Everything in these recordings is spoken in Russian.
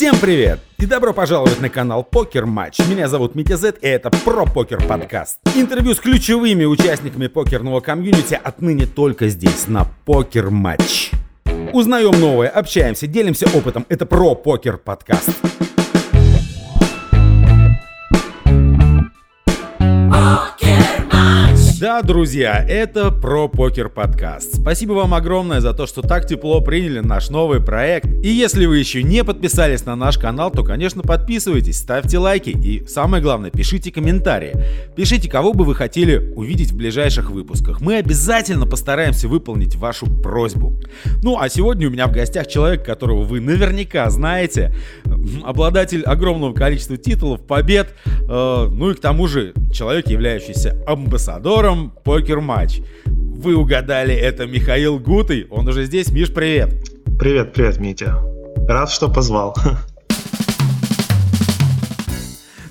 Всем привет! И добро пожаловать на канал PokerMatch. Меня зовут Митя Зет, и это Про Покер Подкаст. Интервью с ключевыми участниками покерного комьюнити отныне только здесь, на PokerMatch. Узнаем новое, общаемся, делимся опытом. Это Про Покер Подкаст. Да, друзья, это про покер подкаст. Спасибо вам огромное за то, что так тепло приняли наш новый проект. И если вы еще не подписались на наш канал, то, конечно, подписывайтесь, ставьте лайки и, самое главное, пишите комментарии. Пишите, кого бы вы хотели увидеть в ближайших выпусках. Мы обязательно постараемся выполнить вашу просьбу. Ну, а сегодня у меня в гостях человек, которого вы наверняка знаете, обладатель огромного количества титулов, побед, э, ну и к тому же человек, являющийся амбассадором партнером покер-матч. Вы угадали, это Михаил Гутый. Он уже здесь. Миш, привет. Привет, привет, Митя. Рад, что позвал.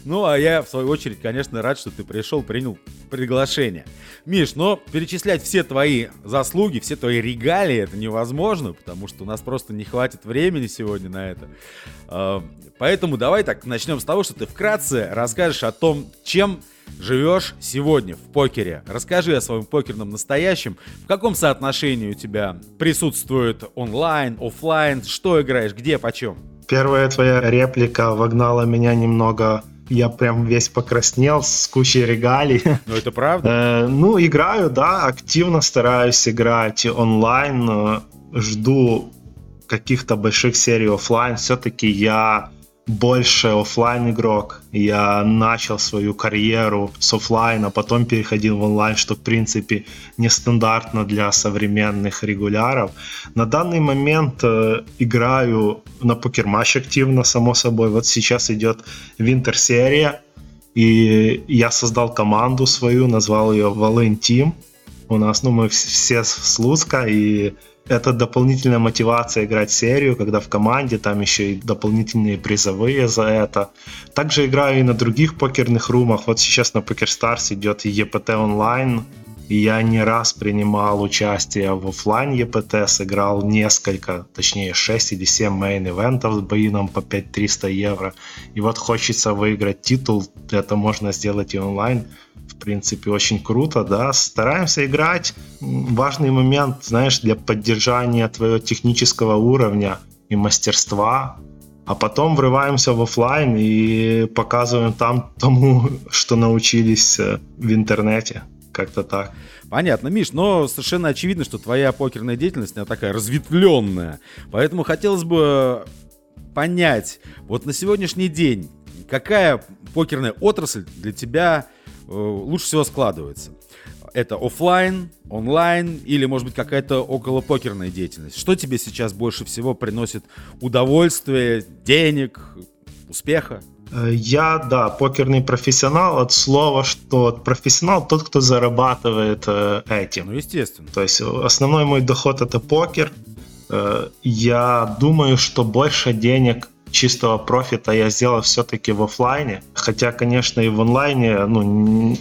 Ну, а я, в свою очередь, конечно, рад, что ты пришел, принял приглашение. Миш, но перечислять все твои заслуги, все твои регалии, это невозможно, потому что у нас просто не хватит времени сегодня на это. А, поэтому давай так начнем с того, что ты вкратце расскажешь о том, чем живешь сегодня в покере. Расскажи о своем покерном настоящем. В каком соотношении у тебя присутствует онлайн, офлайн, что играешь, где, почем? Первая твоя реплика вогнала меня немного я прям весь покраснел с кучей регалий. Ну, это правда? Э, ну, играю, да, активно стараюсь играть онлайн. Э, жду каких-то больших серий офлайн. Все-таки я больше офлайн игрок. Я начал свою карьеру с офлайна, потом переходил в онлайн, что в принципе нестандартно для современных регуляров. На данный момент э, играю на покерматч активно, само собой. Вот сейчас идет Винтер серия, и я создал команду свою, назвал ее Волынь Team. У нас, ну, мы все с Луцка, и это дополнительная мотивация играть серию, когда в команде там еще и дополнительные призовые за это. Также играю и на других покерных румах. Вот сейчас на PokerStars идет EPT онлайн. И я не раз принимал участие в офлайн ЕПТ, сыграл несколько, точнее 6 или 7 мейн-ивентов с боином по 5300 евро. И вот хочется выиграть титул, это можно сделать и онлайн принципе, очень круто, да. Стараемся играть. Важный момент, знаешь, для поддержания твоего технического уровня и мастерства, а потом врываемся в офлайн и показываем там тому, что научились э, в интернете. Как-то так. Понятно, Миш, но совершенно очевидно, что твоя покерная деятельность, она такая разветвленная. Поэтому хотелось бы понять, вот на сегодняшний день, какая покерная отрасль для тебя лучше всего складывается. Это офлайн, онлайн или, может быть, какая-то околопокерная деятельность. Что тебе сейчас больше всего приносит удовольствие, денег, успеха? Э, я, да, покерный профессионал от слова, что профессионал тот, кто зарабатывает э, этим. Ну, естественно. То есть основной мой доход это покер. Э, я думаю, что больше денег чистого профита я сделал все-таки в офлайне. Хотя, конечно, и в онлайне, ну,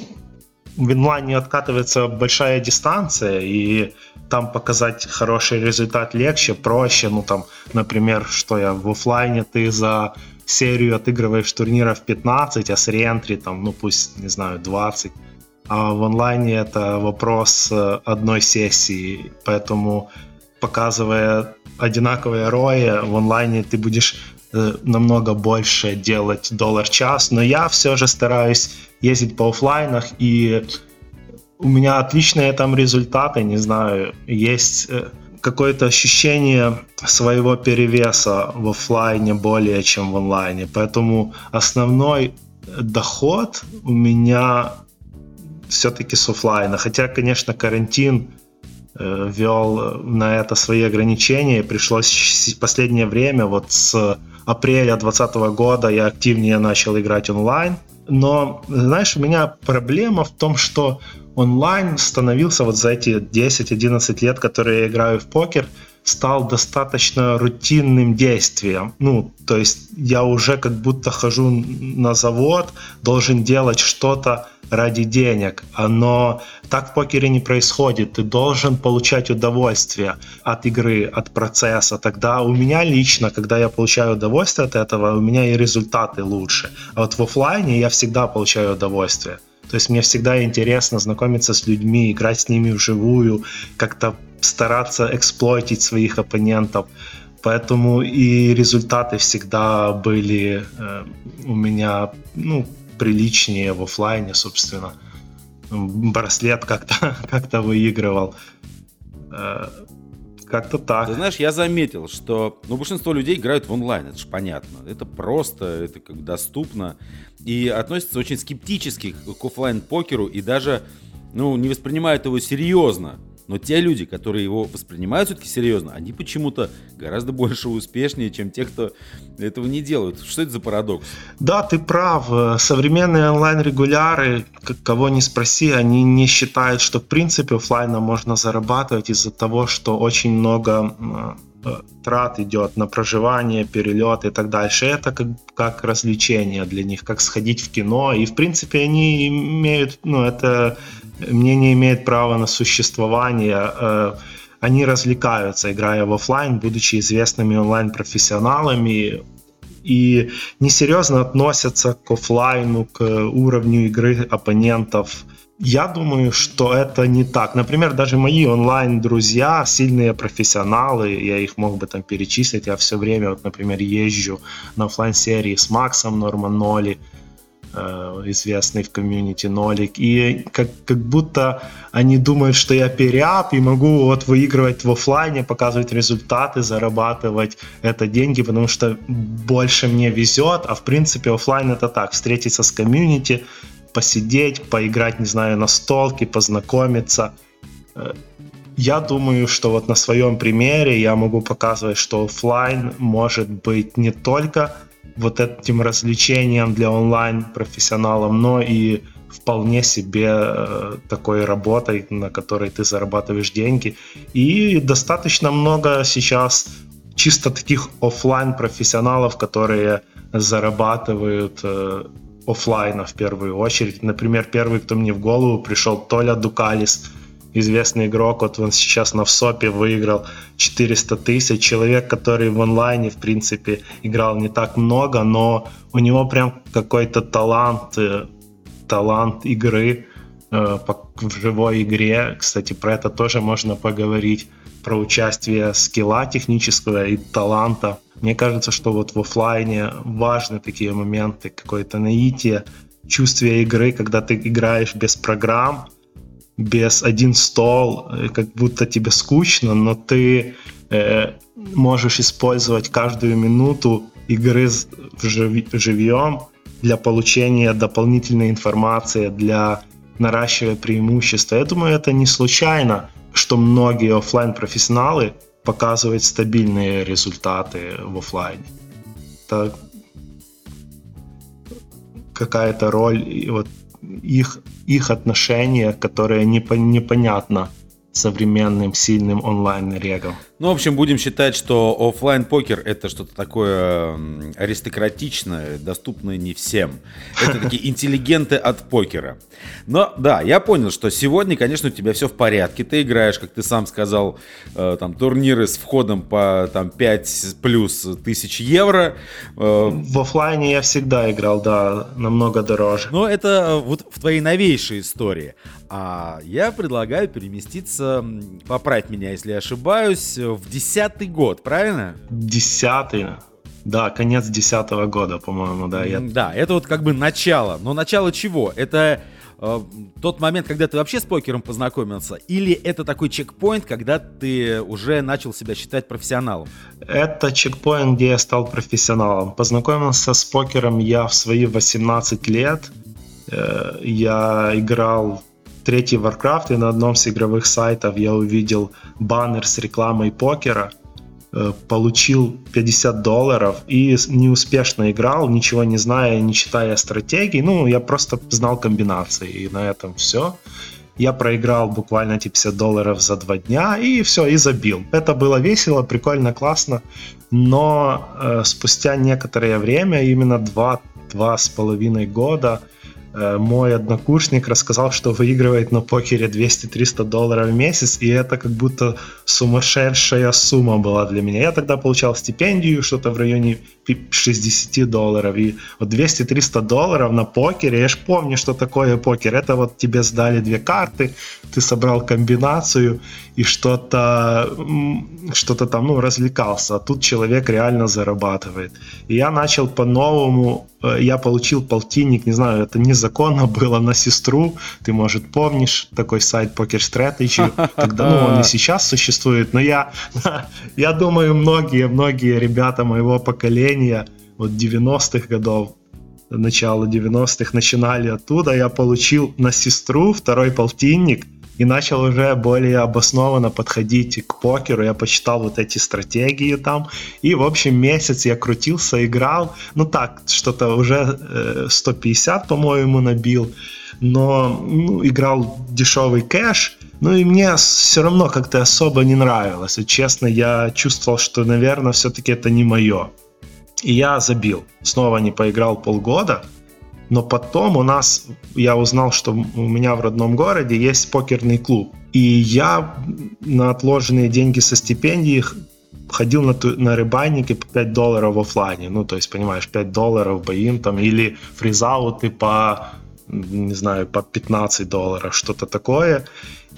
в онлайне откатывается большая дистанция, и там показать хороший результат легче, проще. Ну, там, например, что я в офлайне ты за серию отыгрываешь турниров 15, а с реентри там, ну, пусть, не знаю, 20. А в онлайне это вопрос э, одной сессии, поэтому показывая одинаковые рои в онлайне ты будешь намного больше делать доллар-час, но я все же стараюсь ездить по офлайнах, и у меня отличные там результаты, не знаю, есть э, какое-то ощущение своего перевеса в офлайне более чем в онлайне, поэтому основной доход у меня все-таки с офлайна, хотя, конечно, карантин э, ввел на это свои ограничения, пришлось в последнее время вот с апреля 2020 года я активнее начал играть онлайн. Но, знаешь, у меня проблема в том, что онлайн становился вот за эти 10-11 лет, которые я играю в покер, стал достаточно рутинным действием. Ну, то есть я уже как будто хожу на завод, должен делать что-то ради денег. Но так в покере не происходит. Ты должен получать удовольствие от игры, от процесса. Тогда у меня лично, когда я получаю удовольствие от этого, у меня и результаты лучше. А вот в офлайне я всегда получаю удовольствие. То есть мне всегда интересно знакомиться с людьми, играть с ними вживую, как-то стараться эксплойтить своих оппонентов. Поэтому и результаты всегда были э, у меня ну, приличнее в офлайне, собственно. Браслет как-то как выигрывал. Э, как-то так. Ты знаешь, я заметил, что ну, большинство людей играют в онлайн, это же понятно. Это просто, это как доступно. И относятся очень скептически к офлайн покеру и даже ну, не воспринимают его серьезно. Но те люди, которые его воспринимают все-таки серьезно, они почему-то гораздо больше успешнее, чем те, кто этого не делают. Что это за парадокс? Да, ты прав. Современные онлайн-регуляры, кого не спроси, они не считают, что в принципе офлайном можно зарабатывать из-за того, что очень много э, трат идет на проживание, перелет и так дальше. Это как, как развлечение для них, как сходить в кино. И в принципе они имеют, ну это мнение имеет право на существование. Э, они развлекаются, играя в офлайн, будучи известными онлайн-профессионалами и несерьезно относятся к офлайну, к уровню игры оппонентов. Я думаю, что это не так. Например, даже мои онлайн-друзья, сильные профессионалы, я их мог бы там перечислить, я все время, вот, например, езжу на офлайн-серии с Максом Норман Ноли, известный в комьюнити нолик, и как, как будто они думают, что я переап и могу вот выигрывать в офлайне, показывать результаты, зарабатывать это деньги, потому что больше мне везет, а в принципе офлайн это так, встретиться с комьюнити, посидеть, поиграть, не знаю, на столке, познакомиться. Э, я думаю, что вот на своем примере я могу показывать, что офлайн может быть не только вот этим развлечением для онлайн-профессионалов, но и вполне себе э, такой работой, на которой ты зарабатываешь деньги. И достаточно много сейчас чисто таких офлайн профессионалов, которые зарабатывают э, офлайна в первую очередь. Например, первый, кто мне в голову пришел, Толя Дукалис, известный игрок, вот он сейчас на ВСОПе выиграл 400 тысяч. Человек, который в онлайне, в принципе, играл не так много, но у него прям какой-то талант, э, талант игры э, в живой игре. Кстати, про это тоже можно поговорить, про участие скилла технического и таланта. Мне кажется, что вот в офлайне важны такие моменты, какое-то наитие, чувствие игры, когда ты играешь без программ, без один стол, э, как будто тебе скучно, но ты э, можешь использовать каждую минуту игры в живьем для получения дополнительной информации, для наращивания преимущества. Я думаю, это не случайно, что многие офлайн профессионалы показывают стабильные результаты в офлайне. Это какая-то роль вот их, их отношения, которые непонятно современным сильным онлайн-регам. Ну, в общем, будем считать, что офлайн покер это что-то такое аристократичное, доступное не всем. Это такие интеллигенты от покера. Но да, я понял, что сегодня, конечно, у тебя все в порядке. Ты играешь, как ты сам сказал, э, там турниры с входом по там 5 плюс тысяч евро. Э, в офлайне я всегда играл, да, намного дороже. Но это вот в твоей новейшей истории. А я предлагаю переместиться, поправить меня, если я ошибаюсь, в десятый год, правильно? Десятый, да, конец десятого года, по-моему, да. Я... Да, это вот как бы начало. Но начало чего? Это э, тот момент, когда ты вообще с покером познакомился, или это такой чекпоинт, когда ты уже начал себя считать профессионалом? Это чекпоинт, где я стал профессионалом. Познакомился с покером я в свои 18 лет. Э, я играл третий Warcraft, и на одном из игровых сайтов я увидел баннер с рекламой покера, э, получил 50 долларов и неуспешно играл, ничего не зная, не читая стратегии. Ну, я просто знал комбинации, и на этом все. Я проиграл буквально эти 50 долларов за два дня и все, и забил. Это было весело, прикольно, классно. Но э, спустя некоторое время, именно два, два с половиной года, мой однокурсник рассказал, что выигрывает на покере 200-300 долларов в месяц, и это как будто сумасшедшая сумма была для меня. Я тогда получал стипендию, что-то в районе 60 долларов, и вот 200-300 долларов на покере, я же помню, что такое покер, это вот тебе сдали две карты, ты собрал комбинацию, и что-то что-то там, ну, развлекался, а тут человек реально зарабатывает. И я начал по-новому, э, я получил полтинник, не знаю, это незаконно было на сестру, ты, может, помнишь такой сайт Poker Strategy, тогда, ну, он и сейчас существует, но я, я думаю, многие-многие ребята моего поколения, вот 90-х годов, начала 90-х начинали оттуда, я получил на сестру второй полтинник – и начал уже более обоснованно подходить к покеру. Я почитал вот эти стратегии там. И, в общем, месяц я крутился, играл. Ну так, что-то уже 150, э, по-моему, набил. Но ну, играл дешевый кэш. Ну и мне все равно как-то особо не нравилось. И честно, я чувствовал, что, наверное, все-таки это не мое. И я забил. Снова не поиграл полгода. Но потом у нас, я узнал, что у меня в родном городе есть покерный клуб. И я на отложенные деньги со стипендии ходил на, на рыбальники по 5 долларов в офлайне. Ну, то есть, понимаешь, 5 долларов боим там, или фризауты по, не знаю, по 15 долларов, что-то такое.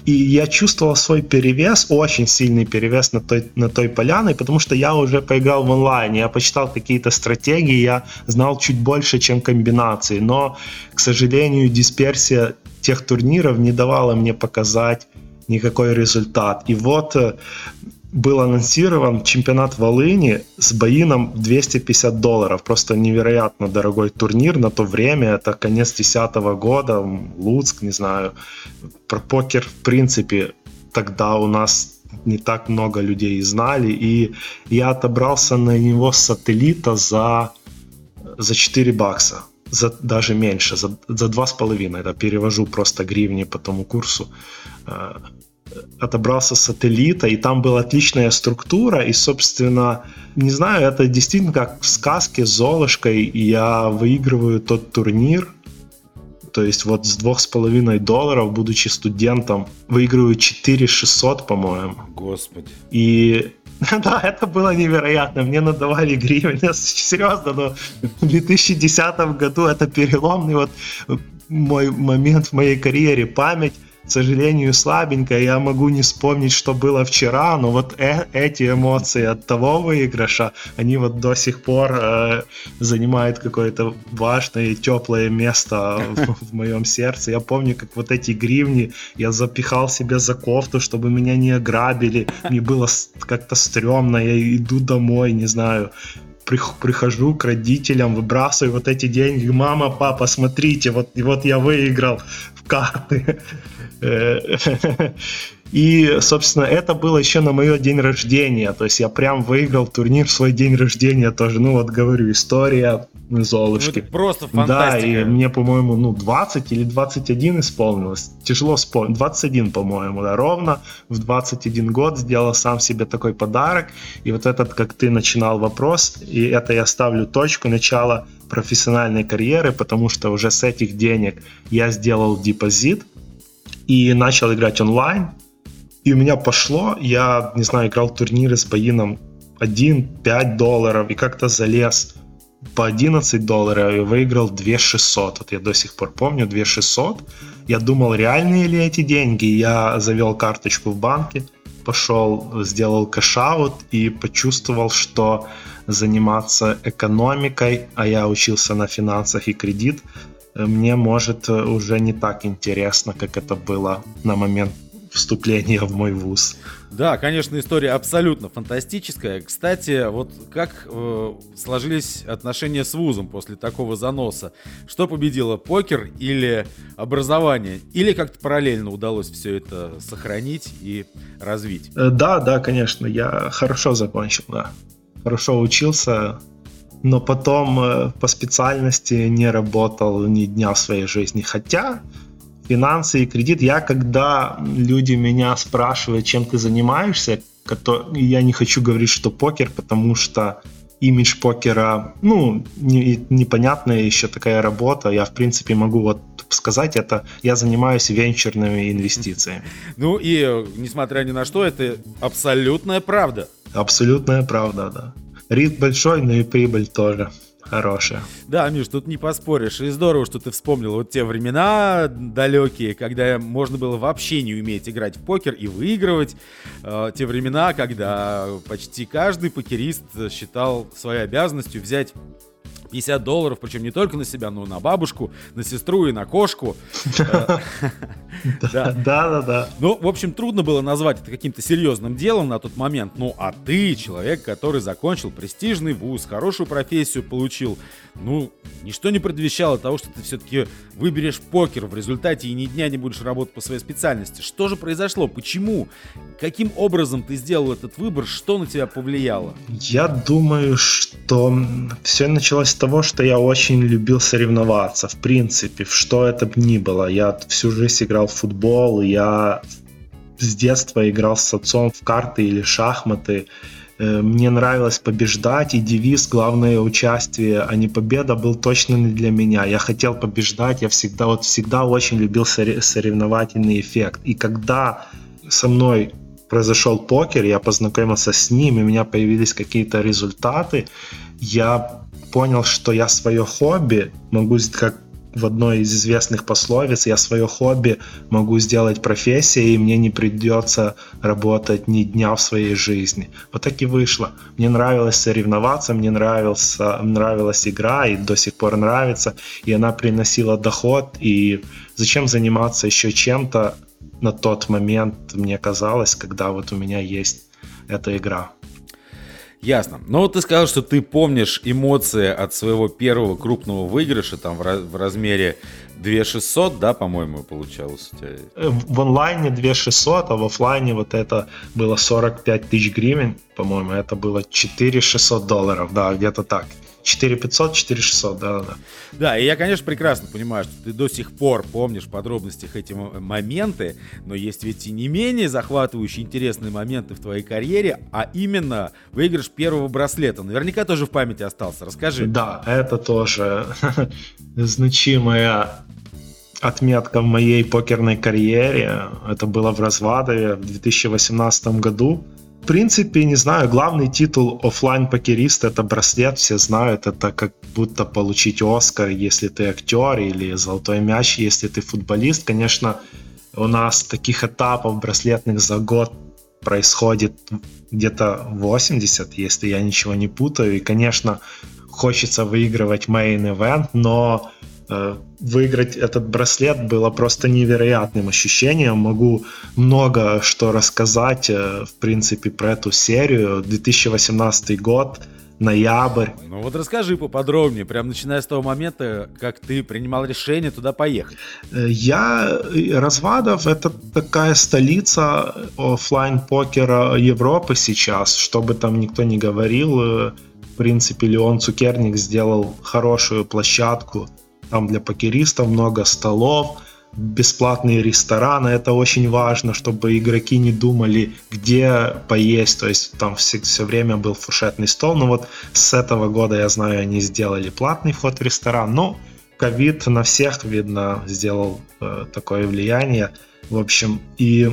И я чувствовал свой перевес, очень сильный перевес на той, на той поляной, потому что я уже поиграл в онлайне, я почитал какие-то стратегии, я знал чуть больше, чем комбинации. Но, к сожалению, дисперсия тех турниров не давала мне показать никакой результат. И вот э, был анонсирован чемпионат Волыни с боином 250 долларов. Просто невероятно дорогой турнир на то время. Это конец 2010 года, Луцк, не знаю. Про покер, в принципе, тогда у нас не так много людей знали. И я отобрался на него с сателлита за, за 4 бакса. За, даже меньше, за, за 2,5. Это перевожу просто гривни по тому курсу э, отобрался сателлита, и там была отличная структура, и, собственно, не знаю, это действительно как в сказке с Золушкой, я выигрываю тот турнир, то есть вот с двух с половиной долларов, будучи студентом, выигрываю 4 600, по-моему. Господи. И да, это было невероятно. Мне надавали гривен. Серьезно, но в 2010 году это переломный вот мой момент в моей карьере. Память к сожалению, слабенько. Я могу не вспомнить, что было вчера, но вот э- эти эмоции от того выигрыша, они вот до сих пор э- занимают какое-то важное и теплое место в, в моем сердце. Я помню, как вот эти гривни я запихал себе за кофту, чтобы меня не ограбили. Мне было как-то стрёмно. Я иду домой, не знаю, прихожу к родителям, выбрасываю вот эти деньги. Мама, папа, смотрите, вот, вот я выиграл в карты. И, собственно, это было еще на мое день рождения. То есть я прям выиграл турнир в свой день рождения тоже. Ну вот говорю, история Золушки. Ну, просто фантастика. Да, и мне, по-моему, ну 20 или 21 исполнилось. Тяжело вспомнить. 21, по-моему, да, ровно. В 21 год сделал сам себе такой подарок. И вот этот, как ты начинал вопрос, и это я ставлю точку начала профессиональной карьеры, потому что уже с этих денег я сделал депозит, и начал играть онлайн. И у меня пошло, я, не знаю, играл турниры с боином 1-5 долларов и как-то залез по 11 долларов и выиграл 2 600. Вот я до сих пор помню 2 600. Я думал, реальные ли эти деньги. Я завел карточку в банке, пошел, сделал кэшаут и почувствовал, что заниматься экономикой, а я учился на финансах и кредит, мне может э, уже не так интересно, как это было на момент вступления в мой вуз. Да, конечно, история абсолютно фантастическая. Кстати, вот как э, сложились отношения с вузом после такого заноса? Что победило, покер или образование? Или как-то параллельно удалось все это сохранить и развить? Э, да, да, конечно, я хорошо закончил, да. Хорошо учился, но потом э, по специальности не работал ни дня в своей жизни. Хотя финансы и кредит. Я, когда люди меня спрашивают, чем ты занимаешься, я не хочу говорить, что покер, потому что имидж покера, ну, не, непонятная еще такая работа. Я, в принципе, могу вот сказать это, я занимаюсь венчурными инвестициями. Ну и, несмотря ни на что, это абсолютная правда. Абсолютная правда, да. Риск большой, но и прибыль тоже хорошая. Да, Миш, тут не поспоришь. И здорово, что ты вспомнил вот те времена далекие, когда можно было вообще не уметь играть в покер и выигрывать. Э, те времена, когда почти каждый покерист считал своей обязанностью взять 50 долларов, причем не только на себя, но и на бабушку, на сестру и на кошку. Да, да, да. Ну, в общем, трудно было назвать это каким-то серьезным делом на тот момент. Ну, а ты, человек, который закончил престижный вуз, хорошую профессию получил, ну, ничто не предвещало того, что ты все-таки выберешь покер в результате и ни дня не будешь работать по своей специальности. Что же произошло? Почему? Каким образом ты сделал этот выбор? Что на тебя повлияло? Я думаю, что все началось с того, что я очень любил соревноваться, в принципе, в что это бы ни было. Я всю жизнь играл в футбол, я с детства играл с отцом в карты или шахматы. Э, мне нравилось побеждать, и девиз «Главное участие, а не победа» был точно не для меня. Я хотел побеждать, я всегда, вот всегда очень любил соревновательный эффект. И когда со мной произошел покер, я познакомился с ним, и у меня появились какие-то результаты, я понял, что я свое хобби могу, как в одной из известных пословиц, я свое хобби могу сделать профессией, и мне не придется работать ни дня в своей жизни. Вот так и вышло. Мне нравилось соревноваться, мне нравился, нравилась игра, и до сих пор нравится, и она приносила доход, и зачем заниматься еще чем-то на тот момент, мне казалось, когда вот у меня есть эта игра. Ясно. Но вот ты сказал, что ты помнишь эмоции от своего первого крупного выигрыша там в, в размере 2600, да, по-моему, получалось у тебя? Э, в онлайне 2600, а в офлайне вот это было 45 тысяч гривен, по-моему, это было 4600 долларов, да, где-то так. 4500, 4600, да-да-да. Да, и я, конечно, прекрасно понимаю, что ты до сих пор помнишь в подробностях эти моменты, но есть ведь и не менее захватывающие интересные моменты в твоей карьере, а именно выигрыш первого браслета. Наверняка тоже в памяти остался. Расскажи. Да, это тоже значимая отметка в моей покерной карьере. Это было в Развадове в 2018 году. В принципе, не знаю, главный титул офлайн покерист это браслет, все знают, это как будто получить Оскар, если ты актер, или золотой мяч, если ты футболист. Конечно, у нас таких этапов браслетных за год происходит где-то 80, если я ничего не путаю. И, конечно, хочется выигрывать main event, но выиграть этот браслет было просто невероятным ощущением. Могу много что рассказать, э, в принципе, про эту серию. 2018 год, ноябрь. Ну вот расскажи поподробнее, прям начиная с того момента, как ты принимал решение туда поехать. Э, я, Развадов, это такая столица офлайн покера Европы сейчас, чтобы там никто не говорил. В принципе, Леон Цукерник сделал хорошую площадку там для покеристов много столов, бесплатные рестораны, это очень важно, чтобы игроки не думали, где поесть, то есть там все, все время был фуршетный стол, но вот с этого года, я знаю, они сделали платный вход в ресторан, но ковид на всех, видно, сделал э, такое влияние, в общем, и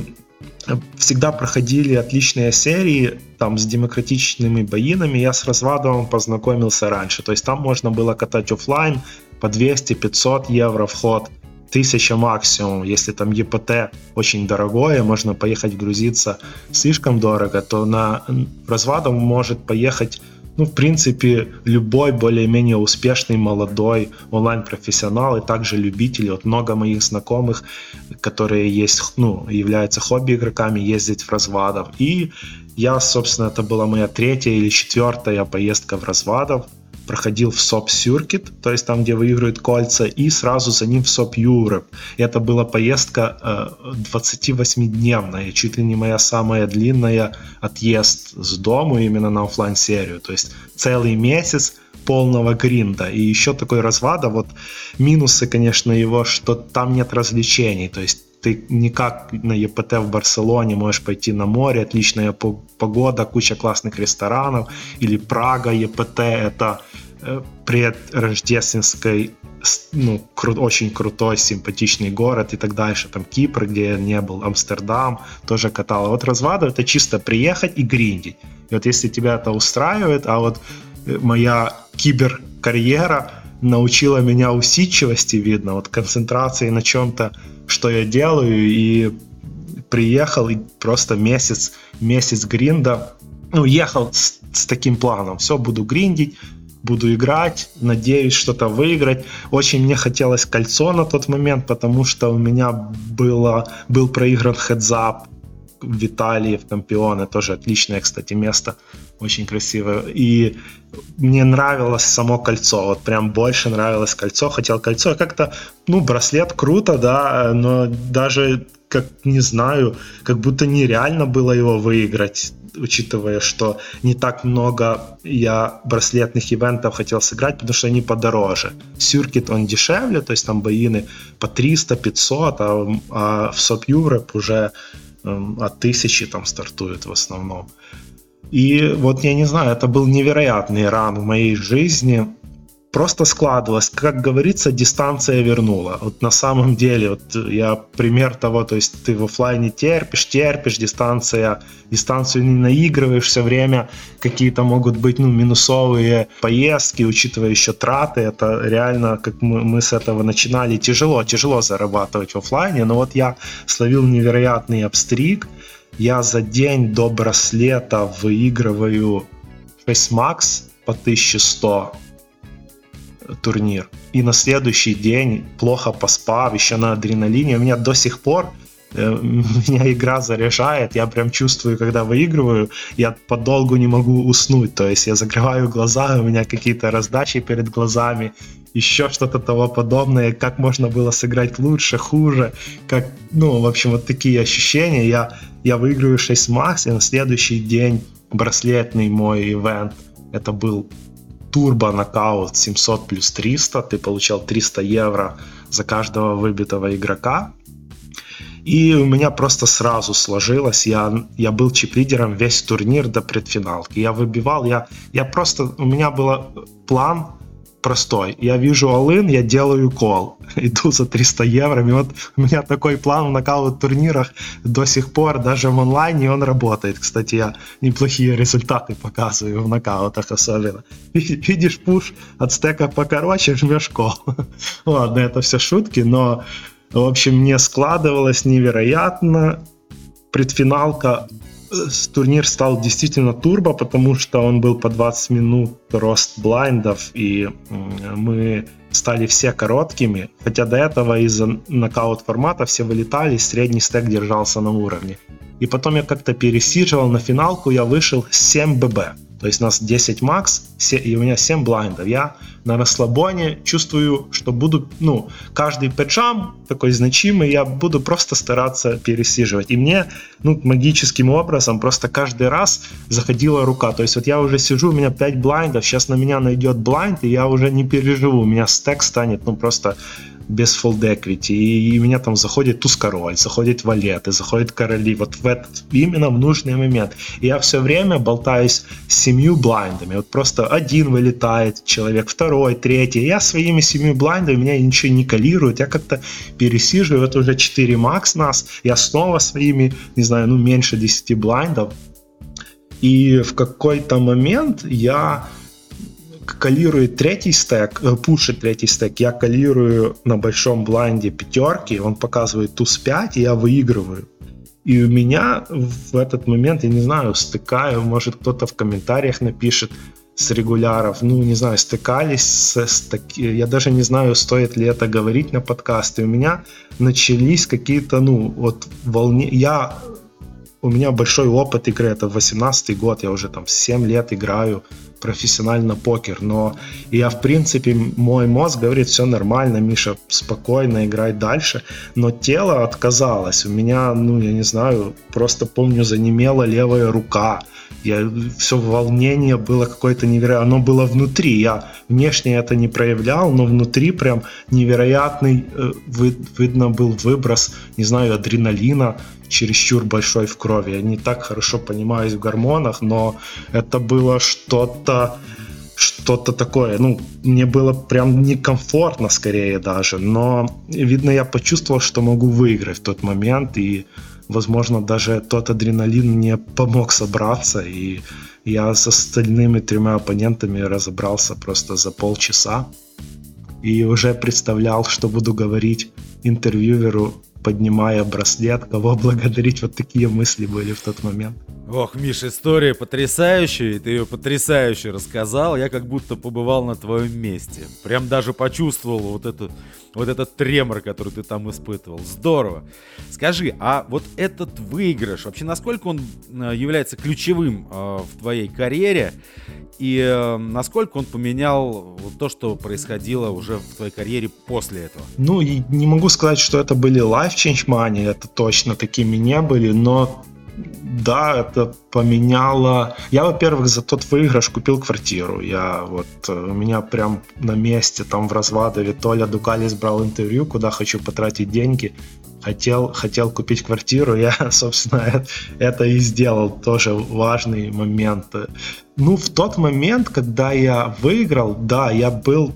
всегда проходили отличные серии, там с демократичными боинами. Я с Развадовым познакомился раньше. То есть там можно было катать офлайн по 200-500 евро вход, 1000 максимум. Если там ЕПТ очень дорогое, можно поехать грузиться слишком дорого, то на Развадов может поехать ну, в принципе, любой более-менее успешный молодой онлайн-профессионал и также любители, вот много моих знакомых, которые есть, ну, являются хобби-игроками, ездить в развадов. И я, собственно, это была моя третья или четвертая поездка в развадов проходил в СОП Circuit, то есть там, где выигрывают кольца, и сразу за ним в СОП Europe. Это была поездка э, 28-дневная, чуть ли не моя самая длинная отъезд с дому именно на офлайн серию То есть целый месяц полного гринда. И еще такой развада, вот минусы, конечно, его, что там нет развлечений, то есть ты никак на ЕПТ в Барселоне можешь пойти на море, отличная погода, куча классных ресторанов, или Прага, ЕПТ, это э, предрождественской ну, кру- очень крутой, симпатичный город и так дальше. Там Кипр, где я не был, Амстердам тоже катал. А вот развада это чисто приехать и гриндить. И вот если тебя это устраивает, а вот э, моя киберкарьера научила меня усидчивости, видно, вот концентрации на чем-то, что я делаю, и приехал и просто месяц, месяц гринда, ну, ехал с, с таким планом, все, буду гриндить, буду играть, надеюсь что-то выиграть. Очень мне хотелось кольцо на тот момент, потому что у меня было, был проигран хедзап в Италии, в Кампионе, тоже отличное, кстати, место, очень красивое. И мне нравилось само кольцо, вот прям больше нравилось кольцо, хотел кольцо. Как-то, ну, браслет круто, да, но даже, как не знаю, как будто нереально было его выиграть учитывая, что не так много я браслетных ивентов хотел сыграть, потому что они подороже. Сюркит он дешевле, то есть там боины по 300-500, а, а в Соп Ювреп уже от тысячи там стартует в основном. И вот я не знаю, это был невероятный ран в моей жизни просто складывалось. Как говорится, дистанция вернула. Вот на самом деле, вот я пример того, то есть ты в офлайне терпишь, терпишь, дистанция, дистанцию не наигрываешь все время, какие-то могут быть ну, минусовые поездки, учитывая еще траты, это реально, как мы, мы с этого начинали, тяжело, тяжело зарабатывать в офлайне, но вот я словил невероятный обстриг, я за день до браслета выигрываю 6 макс по 1100 турнир. И на следующий день, плохо поспав, еще на адреналине, у меня до сих пор э, меня игра заряжает, я прям чувствую, когда выигрываю, я подолгу не могу уснуть, то есть я закрываю глаза, у меня какие-то раздачи перед глазами, еще что-то того подобное, как можно было сыграть лучше, хуже, как, ну, в общем, вот такие ощущения, я, я выигрываю 6 макс, и на следующий день браслетный мой ивент, это был турбо нокаут 700 плюс 300, ты получал 300 евро за каждого выбитого игрока. И у меня просто сразу сложилось, я, я был чип-лидером весь турнир до предфиналки. Я выбивал, я, я просто, у меня был план простой. Я вижу Алын, я делаю кол. Иду за 300 евро. И вот у меня такой план в нокаут турнирах до сих пор, даже в онлайне он работает. Кстати, я неплохие результаты показываю в нокаутах особенно. Видишь пуш от стека покороче, жмешь кол. Ладно, это все шутки, но в общем, мне складывалось невероятно. Предфиналка турнир стал действительно турбо, потому что он был по 20 минут рост блайндов, и мы стали все короткими, хотя до этого из-за нокаут формата все вылетали, средний стек держался на уровне. И потом я как-то пересиживал на финалку, я вышел 7 ББ. То есть у нас 10 макс, и у меня 7 блайндов. Я на расслабоне чувствую, что буду, ну, каждый пэджам такой значимый, я буду просто стараться пересиживать. И мне, ну, магическим образом просто каждый раз заходила рука. То есть вот я уже сижу, у меня 5 блайндов, сейчас на меня найдет блайнд, и я уже не переживу, у меня стек станет, ну, просто без full equity, и, и у меня там заходит туз-король, заходит валеты, заходит короли, вот в этот, именно в нужный момент. И я все время болтаюсь с семью блайндами, вот просто один вылетает человек, второй, третий, я своими семью блайндами, меня ничего не калирует, я как-то пересиживаю, это уже 4 макс нас, я снова своими, не знаю, ну меньше 10 блайндов, и в какой-то момент я коллирует третий стек, э, пушит третий стек, я коллирую на большом блайнде пятерки, он показывает туз 5, и я выигрываю. И у меня в этот момент, я не знаю, стыкаю, может кто-то в комментариях напишет с регуляров, ну, не знаю, стыкались с, с я даже не знаю, стоит ли это говорить на подкасты. У меня начались какие-то, ну, вот волне, я у меня большой опыт игры, это 18 год, я уже там 7 лет играю профессионально покер, но я, в принципе, мой мозг говорит, все нормально, Миша, спокойно играй дальше, но тело отказалось, у меня, ну, я не знаю, просто помню, занемела левая рука, я, все волнение было какое-то невероятное, оно было внутри, я внешне это не проявлял, но внутри прям невероятный, э, видно был выброс, не знаю, адреналина, чересчур большой в крови. Я не так хорошо понимаюсь в гормонах, но это было что-то что-то такое, ну, мне было прям некомфортно скорее даже, но, видно, я почувствовал, что могу выиграть в тот момент, и, возможно, даже тот адреналин мне помог собраться, и я с остальными тремя оппонентами разобрался просто за полчаса, и уже представлял, что буду говорить интервьюеру поднимая браслет, кого благодарить. Вот такие мысли были в тот момент. Ох, Миш, история потрясающая, и ты ее потрясающе рассказал. Я как будто побывал на твоем месте. Прям даже почувствовал вот, эту, вот этот тремор, который ты там испытывал. Здорово. Скажи, а вот этот выигрыш, вообще насколько он э, является ключевым э, в твоей карьере? И э, насколько он поменял вот то, что происходило уже в твоей карьере после этого? Ну, не могу сказать, что это были life change money, это точно такими не были, но да, это поменяло. Я, во-первых, за тот выигрыш купил квартиру. Я вот э, у меня прям на месте там в Развадове Толя Дукалис брал интервью, куда хочу потратить деньги. Хотел, хотел купить квартиру, я, собственно, это и сделал. Тоже важный момент. Ну, в тот момент, когда я выиграл, да, я был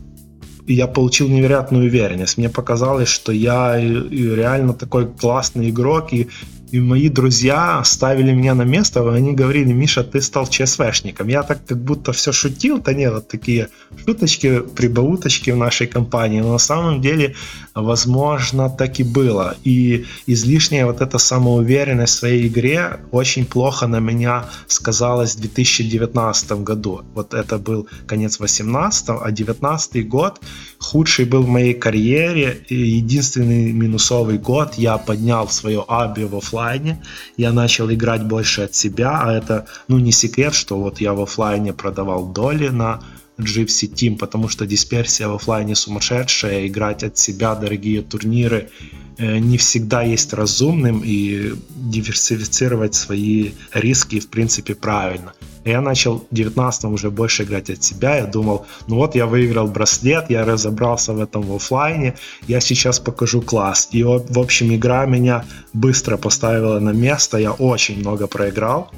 я получил невероятную уверенность. Мне показалось, что я реально такой классный игрок, и и мои друзья ставили меня на место, и они говорили, Миша, ты стал ЧСВшником. Я так как будто все шутил, да нет, вот такие шуточки, прибауточки в нашей компании, но на самом деле, возможно, так и было. И излишняя вот эта самоуверенность в своей игре очень плохо на меня сказалась в 2019 году. Вот это был конец 18 а 19 год худший был в моей карьере. Единственный минусовый год я поднял свое аби в офлайне. Я начал играть больше от себя, а это, ну, не секрет, что вот я в офлайне продавал доли на Gypsy Team, потому что дисперсия в офлайне сумасшедшая, играть от себя дорогие турниры э, не всегда есть разумным и диверсифицировать свои риски в принципе правильно. Я начал в 19 уже больше играть от себя. Я думал, ну вот я выиграл браслет, я разобрался в этом в офлайне, я сейчас покажу класс. И в общем игра меня быстро поставила на место, я очень много проиграл.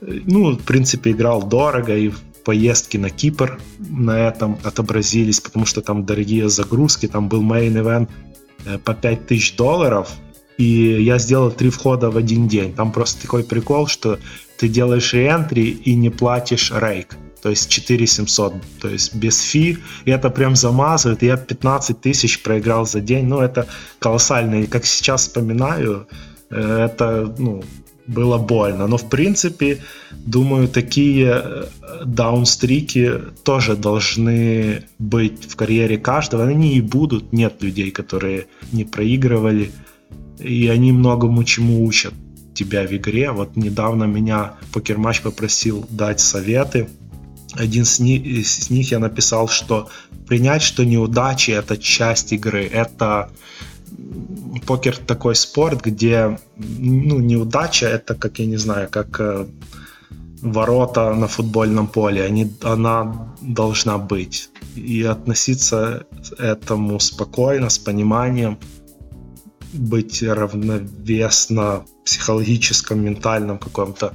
Ну, в принципе, играл дорого, и поездки на Кипр на этом отобразились, потому что там дорогие загрузки, там был main event э, по 5000 долларов, и я сделал три входа в один день. Там просто такой прикол, что ты делаешь реентри и не платишь рейк. То есть 4700, то есть без фи. И это прям замазывает. Я 15 тысяч проиграл за день. Ну, это колоссально. И как сейчас вспоминаю, э, это, ну, было больно. Но, в принципе, думаю, такие э, даунстрики тоже должны быть в карьере каждого. Они и будут. Нет людей, которые не проигрывали. И они многому чему учат тебя в игре. Вот недавно меня покермач попросил дать советы. Один с них, с них я написал, что принять, что неудачи это часть игры. Это покер такой спорт, где ну, неудача это как, я не знаю, как э, ворота на футбольном поле. Они, она должна быть. И относиться этому спокойно, с пониманием быть равновесно психологическом, ментальном каком-то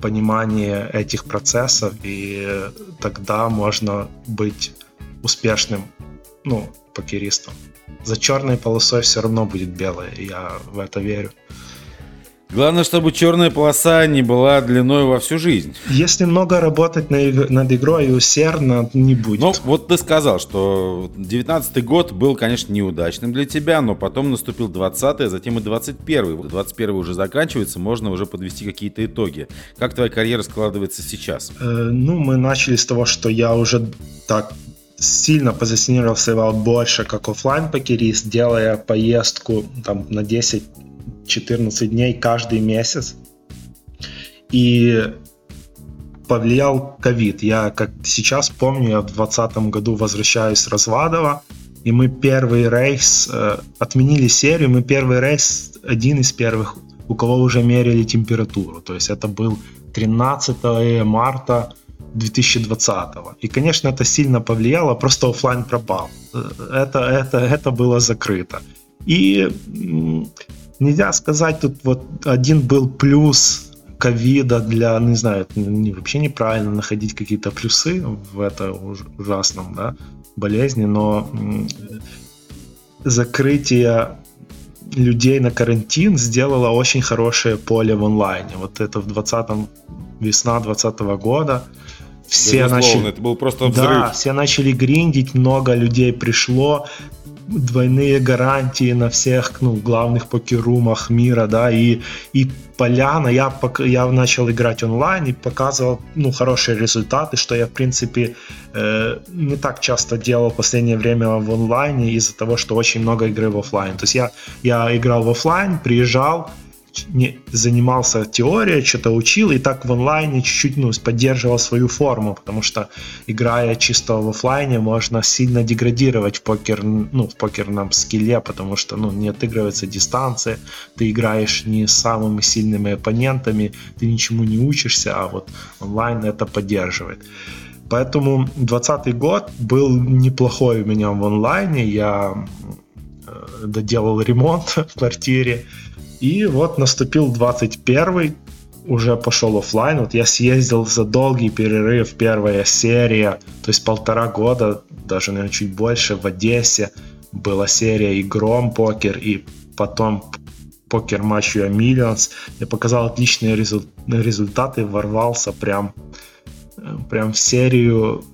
понимании этих процессов, и тогда можно быть успешным, ну, покеристом. За черной полосой все равно будет белая, я в это верю. Главное, чтобы черная полоса не была длиной во всю жизнь. Если много работать над игрой и усердно, не будет. Ну, вот ты сказал, что 19 год был, конечно, неудачным для тебя, но потом наступил 20 а затем и 21 21 уже заканчивается, можно уже подвести какие-то итоги. Как твоя карьера складывается сейчас? Э, ну, мы начали с того, что я уже так сильно позиционировался больше как офлайн покерист, делая поездку там на 10 14 дней каждый месяц. И повлиял ковид. Я, как сейчас помню, я в 2020 году возвращаюсь с Развадова, и мы первый рейс, э, отменили серию, мы первый рейс, один из первых, у кого уже мерили температуру. То есть это был 13 марта 2020. И, конечно, это сильно повлияло, просто офлайн пропал. Э, это, это, это было закрыто. И нельзя сказать, тут вот один был плюс ковида для, не знаю, не, вообще неправильно находить какие-то плюсы в это ужасном да, болезни, но закрытие людей на карантин сделало очень хорошее поле в онлайне. Вот это в 20 весна 2020 года. Все начали, это был просто взрыв. Да, все начали гриндить, много людей пришло, двойные гарантии на всех ну, главных покерумах мира, да, и, и поляна, я, я начал играть онлайн и показывал, ну, хорошие результаты, что я, в принципе, э, не так часто делал в последнее время в онлайне из-за того, что очень много игры в офлайн. То есть я, я играл в офлайн, приезжал, не, занимался теорией, что-то учил, и так в онлайне чуть-чуть ну, поддерживал свою форму, потому что играя чисто в офлайне можно сильно деградировать в, покер, ну, в покерном скилле, потому что ну, не отыгрывается дистанция, ты играешь не с самыми сильными оппонентами, ты ничему не учишься, а вот онлайн это поддерживает. Поэтому 2020 год был неплохой у меня в онлайне. Я э, доделал ремонт в квартире, и вот наступил 21 уже пошел офлайн. Вот я съездил за долгий перерыв, первая серия, то есть полтора года, даже, наверное, чуть больше, в Одессе была серия игром покер, и потом покер матч UA Millions. Я показал отличные результаты, ворвался прям, прям в серию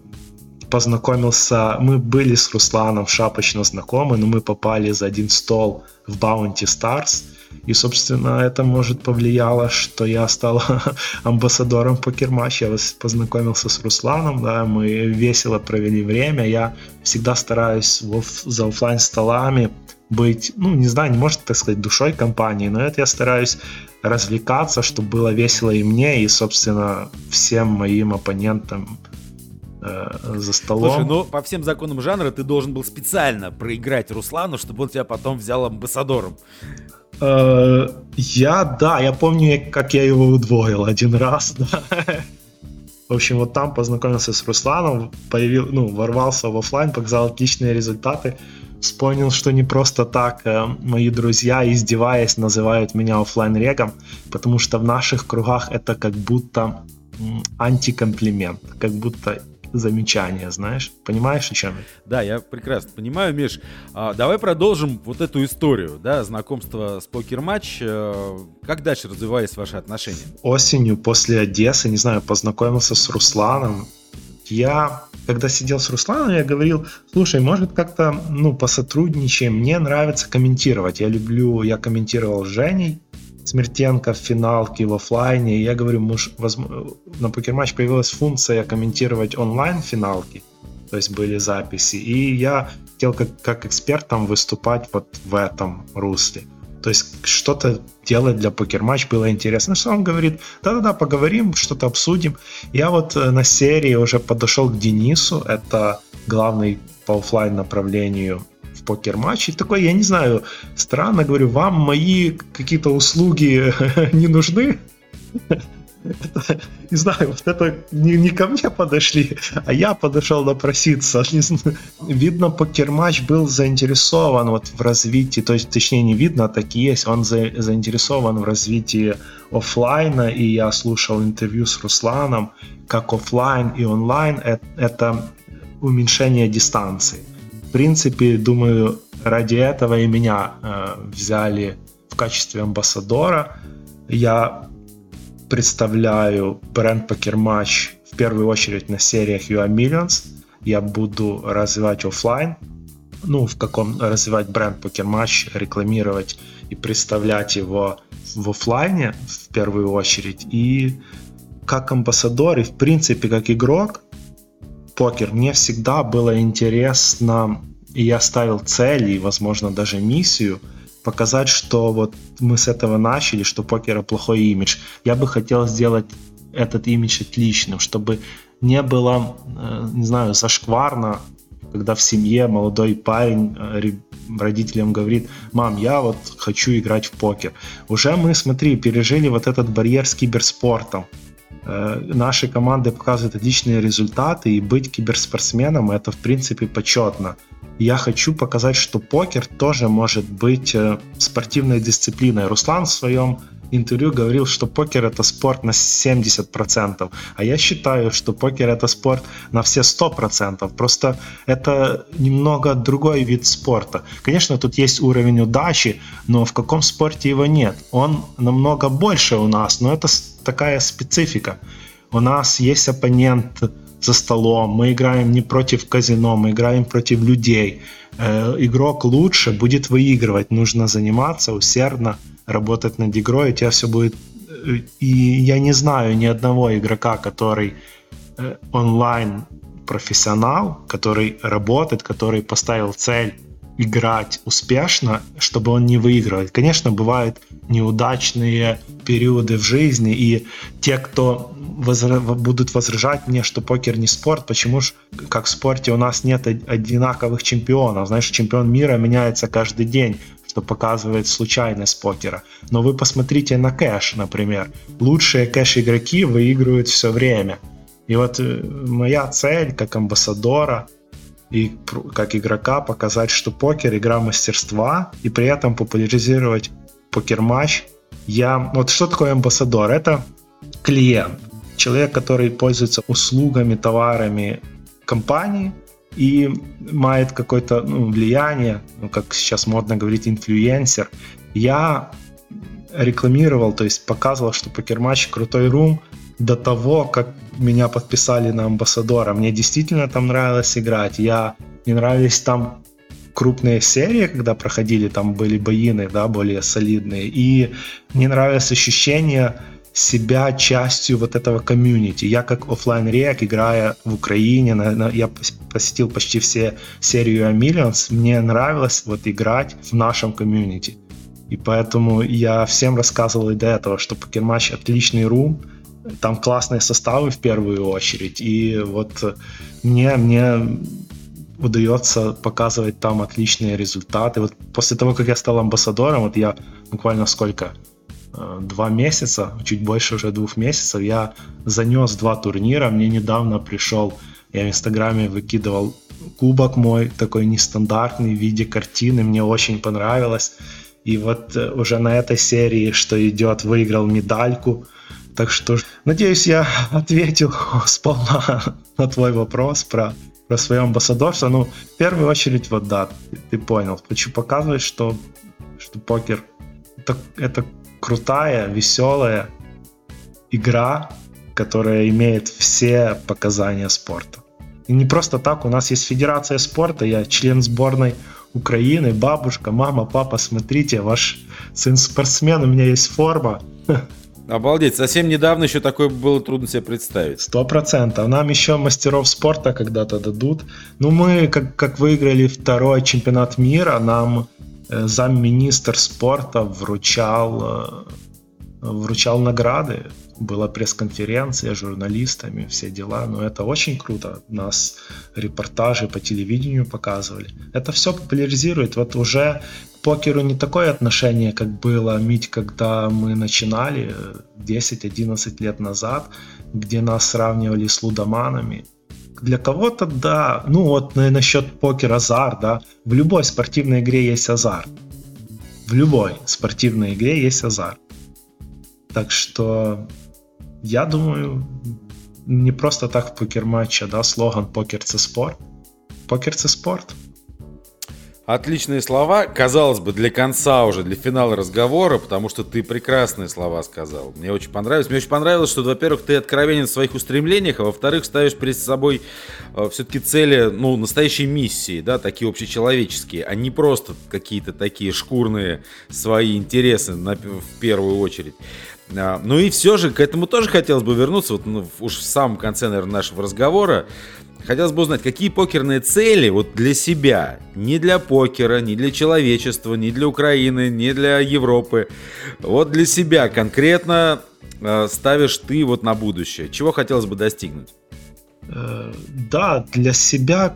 познакомился, мы были с Русланом шапочно знакомы, но мы попали за один стол в Bounty Stars, и, собственно, это, может, повлияло, что я стал амбассадором покерматч. Я познакомился с Русланом, да, мы весело провели время. Я всегда стараюсь за офлайн столами быть, ну, не знаю, не может, так сказать, душой компании, но это я стараюсь развлекаться, чтобы было весело и мне, и, собственно, всем моим оппонентам э, за столом. Слушай, ну по всем законам жанра ты должен был специально проиграть Руслану, чтобы он тебя потом взял амбассадором. Э, я, да, я помню, как я его удвоил один раз, да. В общем, вот там познакомился с Русланом, появил, ну, ворвался в офлайн, показал отличные результаты. Вспомнил, что не просто так э, мои друзья, издеваясь, называют меня офлайн регом, потому что в наших кругах это как будто антикомплимент, как будто замечание, знаешь? Понимаешь, о чем я? Да, я прекрасно понимаю, Миш. А, давай продолжим вот эту историю, да, знакомство с покер-матч. Э, как дальше развивались ваши отношения? Осенью после Одессы, не знаю, познакомился с Русланом. Я, когда сидел с Русланом, я говорил, слушай, может как-то, ну, посотрудничаем, мне нравится комментировать. Я люблю, я комментировал с Женей, Смертенко в финалке в офлайне. Я говорю, муж, возможно, на покерматч появилась функция комментировать онлайн финалки, то есть были записи, и я хотел как, как там выступать вот в этом русле. То есть что-то делать для покерматч было интересно. Что он говорит, да-да-да, поговорим, что-то обсудим. Я вот э, на серии уже подошел к Денису, это главный по офлайн направлению покер-матч. И такой, я не знаю, странно, говорю, вам мои какие-то услуги не нужны? не знаю, вот это не, не ко мне подошли, а я подошел напроситься. Видно, покерматч был заинтересован вот в развитии, то есть, точнее, не видно, а так и есть, он за, заинтересован в развитии офлайна, и я слушал интервью с Русланом, как офлайн и онлайн это, это уменьшение дистанции принципе, думаю, ради этого и меня э, взяли в качестве амбассадора. Я представляю бренд Match в первую очередь на сериях UA Millions. Я буду развивать офлайн, ну, в каком развивать бренд Match, рекламировать и представлять его в офлайне в первую очередь. И как амбассадор и в принципе как игрок покер, мне всегда было интересно, и я ставил цель и, возможно, даже миссию показать, что вот мы с этого начали, что покера плохой имидж. Я бы хотел сделать этот имидж отличным, чтобы не было, э, не знаю, зашкварно, когда в семье молодой парень э, родителям говорит, мам, я вот хочу играть в покер. Уже мы, смотри, пережили вот этот барьер с киберспортом. Э, наши команды показывают отличные результаты, и быть киберспортсменом это в принципе почетно. Я хочу показать, что покер тоже может быть спортивной дисциплиной. Руслан в своем интервью говорил, что покер это спорт на 70%, а я считаю, что покер это спорт на все 100%. Просто это немного другой вид спорта. Конечно, тут есть уровень удачи, но в каком спорте его нет? Он намного больше у нас, но это такая специфика. У нас есть оппонент за столом, мы играем не против казино, мы играем против людей. Э, игрок лучше будет выигрывать, нужно заниматься усердно, работать над игрой, у тебя все будет... Э, и я не знаю ни одного игрока, который э, онлайн профессионал, который работает, который поставил цель играть успешно, чтобы он не выигрывал. Конечно, бывают неудачные периоды в жизни, и те, кто возра... будут возражать мне, что покер не спорт, почему же, как в спорте, у нас нет одинаковых чемпионов. Знаешь, чемпион мира меняется каждый день что показывает случайность покера. Но вы посмотрите на кэш, например. Лучшие кэш-игроки выигрывают все время. И вот э, моя цель как амбассадора и как игрока показать, что покер игра мастерства, и при этом популяризировать покер-матч. Я... Вот что такое амбассадор? Это клиент, человек, который пользуется услугами, товарами компании, и имеет какое-то ну, влияние, ну, как сейчас модно говорить, инфлюенсер. Я рекламировал, то есть показывал, что покер-матч крутой рум до того, как меня подписали на амбассадора. Мне действительно там нравилось играть. Я мне нравились там крупные серии, когда проходили, там были боины, да, более солидные. И мне нравилось ощущение себя частью вот этого комьюнити. Я как офлайн рек, играя в Украине, на, на, я посетил почти все серию Millions, мне нравилось вот играть в нашем комьюнити. И поэтому я всем рассказывал и до этого, что покерматч отличный рум, там классные составы в первую очередь. И вот мне, мне удается показывать там отличные результаты. Вот после того, как я стал амбассадором, вот я буквально сколько, два месяца, чуть больше уже двух месяцев, я занес два турнира. Мне недавно пришел, я в Инстаграме выкидывал кубок мой, такой нестандартный в виде картины, мне очень понравилось. И вот э, уже на этой серии, что идет, выиграл медальку. Так что, надеюсь, я ответил сполна на твой вопрос про, про свое амбассадорство. Ну, в первую очередь, вот да, ты, ты понял. Хочу показывать, что, что покер это, это крутая, веселая игра, которая имеет все показания спорта. И не просто так, у нас есть Федерация спорта, я член сборной Украины, бабушка, мама, папа, смотрите, ваш сын спортсмен, у меня есть форма. Обалдеть, совсем недавно еще такое было трудно себе представить. Сто процентов. Нам еще мастеров спорта когда-то дадут. Ну, мы, как, как выиграли второй чемпионат мира, нам замминистр спорта вручал, э, вручал награды. Была пресс-конференция с журналистами, все дела. Но это очень круто. Нас репортажи по телевидению показывали. Это все популяризирует. Вот уже к покеру не такое отношение, как было, Мить, когда мы начинали 10-11 лет назад, где нас сравнивали с лудоманами для кого-то да. Ну вот насчет покера азарт, да. В любой спортивной игре есть азарт. В любой спортивной игре есть азарт. Так что я думаю, не просто так в покер-матче, да, слоган «Покер – это спорт». Покер – это спорт. Отличные слова, казалось бы, для конца уже, для финала разговора, потому что ты прекрасные слова сказал. Мне очень понравилось. Мне очень понравилось, что, во-первых, ты откровенен в своих устремлениях, а во-вторых, ставишь перед собой э, все-таки цели, ну, настоящей миссии, да, такие общечеловеческие, а не просто какие-то такие шкурные свои интересы на, в первую очередь. А, ну и все же к этому тоже хотелось бы вернуться, вот ну, уж в самом конце, наверное, нашего разговора. Хотелось бы узнать, какие покерные цели вот для себя, не для покера, не для человечества, не для Украины, не для Европы, вот для себя конкретно э, ставишь ты вот на будущее? Чего хотелось бы достигнуть? Э, да, для себя,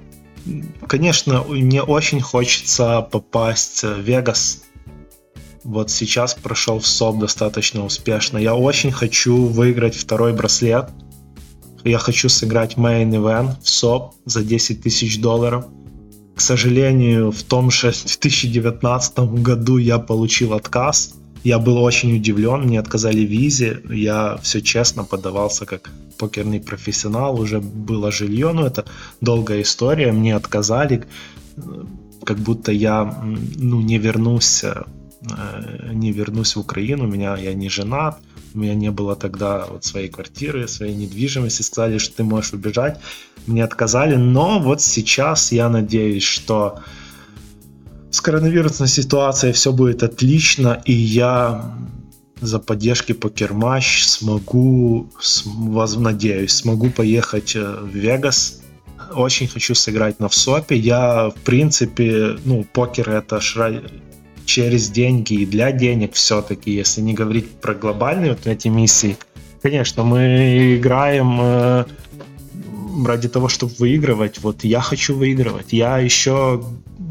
конечно, мне очень хочется попасть в Вегас. Вот сейчас прошел в СОП достаточно успешно. Я очень хочу выиграть второй браслет – я хочу сыграть main event в СОП за 10 тысяч долларов. К сожалению, в том же 2019 году я получил отказ. Я был очень удивлен, мне отказали в визе. Я все честно подавался как покерный профессионал, уже было жилье, но это долгая история. Мне отказали, как будто я ну, не вернусь э, не вернусь в Украину, у меня я не женат, у меня не было тогда вот своей квартиры, своей недвижимости, сказали, что ты можешь убежать, мне отказали, но вот сейчас я надеюсь, что с коронавирусной ситуацией все будет отлично, и я за поддержки покерматч смогу, надеюсь, смогу поехать э, в Вегас. Очень хочу сыграть на ВСОПе. Я, в принципе, ну, покер это шра через деньги и для денег все-таки, если не говорить про глобальные вот эти миссии. Конечно, мы играем э, ради того, чтобы выигрывать. Вот я хочу выигрывать. Я еще,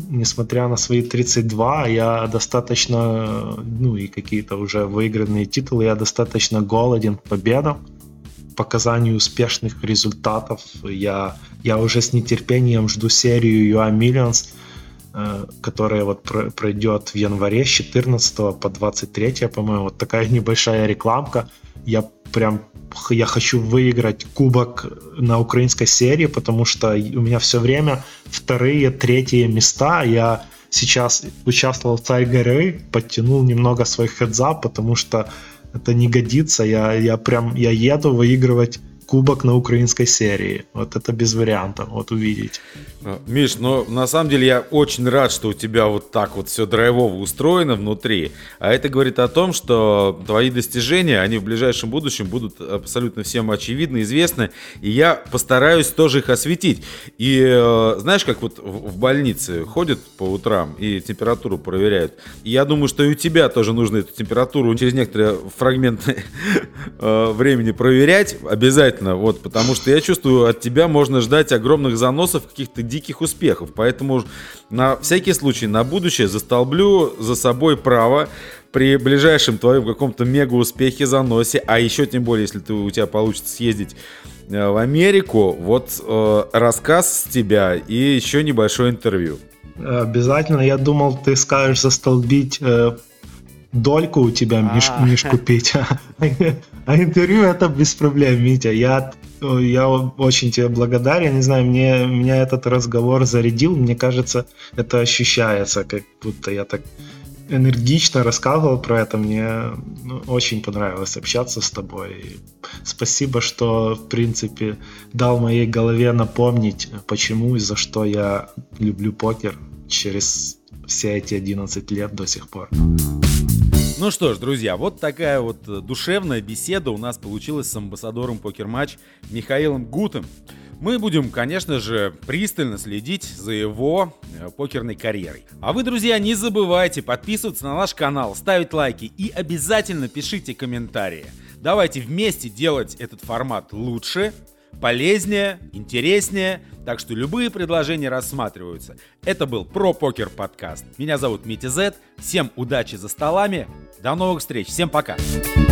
несмотря на свои 32, я достаточно, ну и какие-то уже выигранные титулы, я достаточно голоден к победам показанию успешных результатов. Я, я уже с нетерпением жду серию UA Millions. Э, которая вот пройдет в январе с 14 по 23, по-моему, вот такая небольшая рекламка. Я прям я хочу выиграть кубок на украинской серии, потому что у меня все время вторые, третьи места. Я сейчас участвовал в Царь горы, подтянул немного свой хедзап, потому что это не годится. Я, я прям я еду выигрывать кубок на украинской серии. Вот это без вариантов, вот увидеть. А, Миш, но на самом деле я очень рад, что у тебя вот так вот все драйвово устроено внутри. А это говорит о том, что твои достижения, они в ближайшем будущем будут абсолютно всем очевидны, известны. И я постараюсь тоже их осветить. И э, знаешь, как вот в больнице ходят по утрам и температуру проверяют. И я думаю, что и у тебя тоже нужно эту температуру через некоторые фрагменты э, времени проверять обязательно обязательно, вот, потому что я чувствую, от тебя можно ждать огромных заносов, каких-то диких успехов, поэтому на всякий случай, на будущее застолблю за собой право при ближайшем твоем каком-то мега успехе заносе, а еще тем более, если ты, у тебя получится съездить э, в Америку, вот э, рассказ с тебя и еще небольшое интервью. Обязательно. Я думал, ты скажешь застолбить э, дольку у тебя, Миш, а. Миш, купить. А интервью это без проблем, Митя. Я, я очень тебе благодарен. Не знаю, мне, меня этот разговор зарядил. Мне кажется, это ощущается, как будто я так энергично рассказывал про это. Мне ну, очень понравилось общаться с тобой. Спасибо, что, в принципе, дал моей голове напомнить, почему и за что я люблю покер через все эти 11 лет до сих пор. Ну что ж, друзья, вот такая вот э, душевная беседа у нас получилась с амбассадором покер-матч Михаилом Гутом. Мы будем, конечно же, пристально следить за его э, покерной карьерой. А вы, друзья, не забывайте подписываться на наш канал, ставить лайки и обязательно пишите комментарии. Давайте вместе делать этот формат лучше, полезнее, интереснее. Так что любые предложения рассматриваются. Это был Про Покер подкаст. Меня зовут Митя Зет. Всем удачи за столами. До новых встреч. Всем пока. Пока.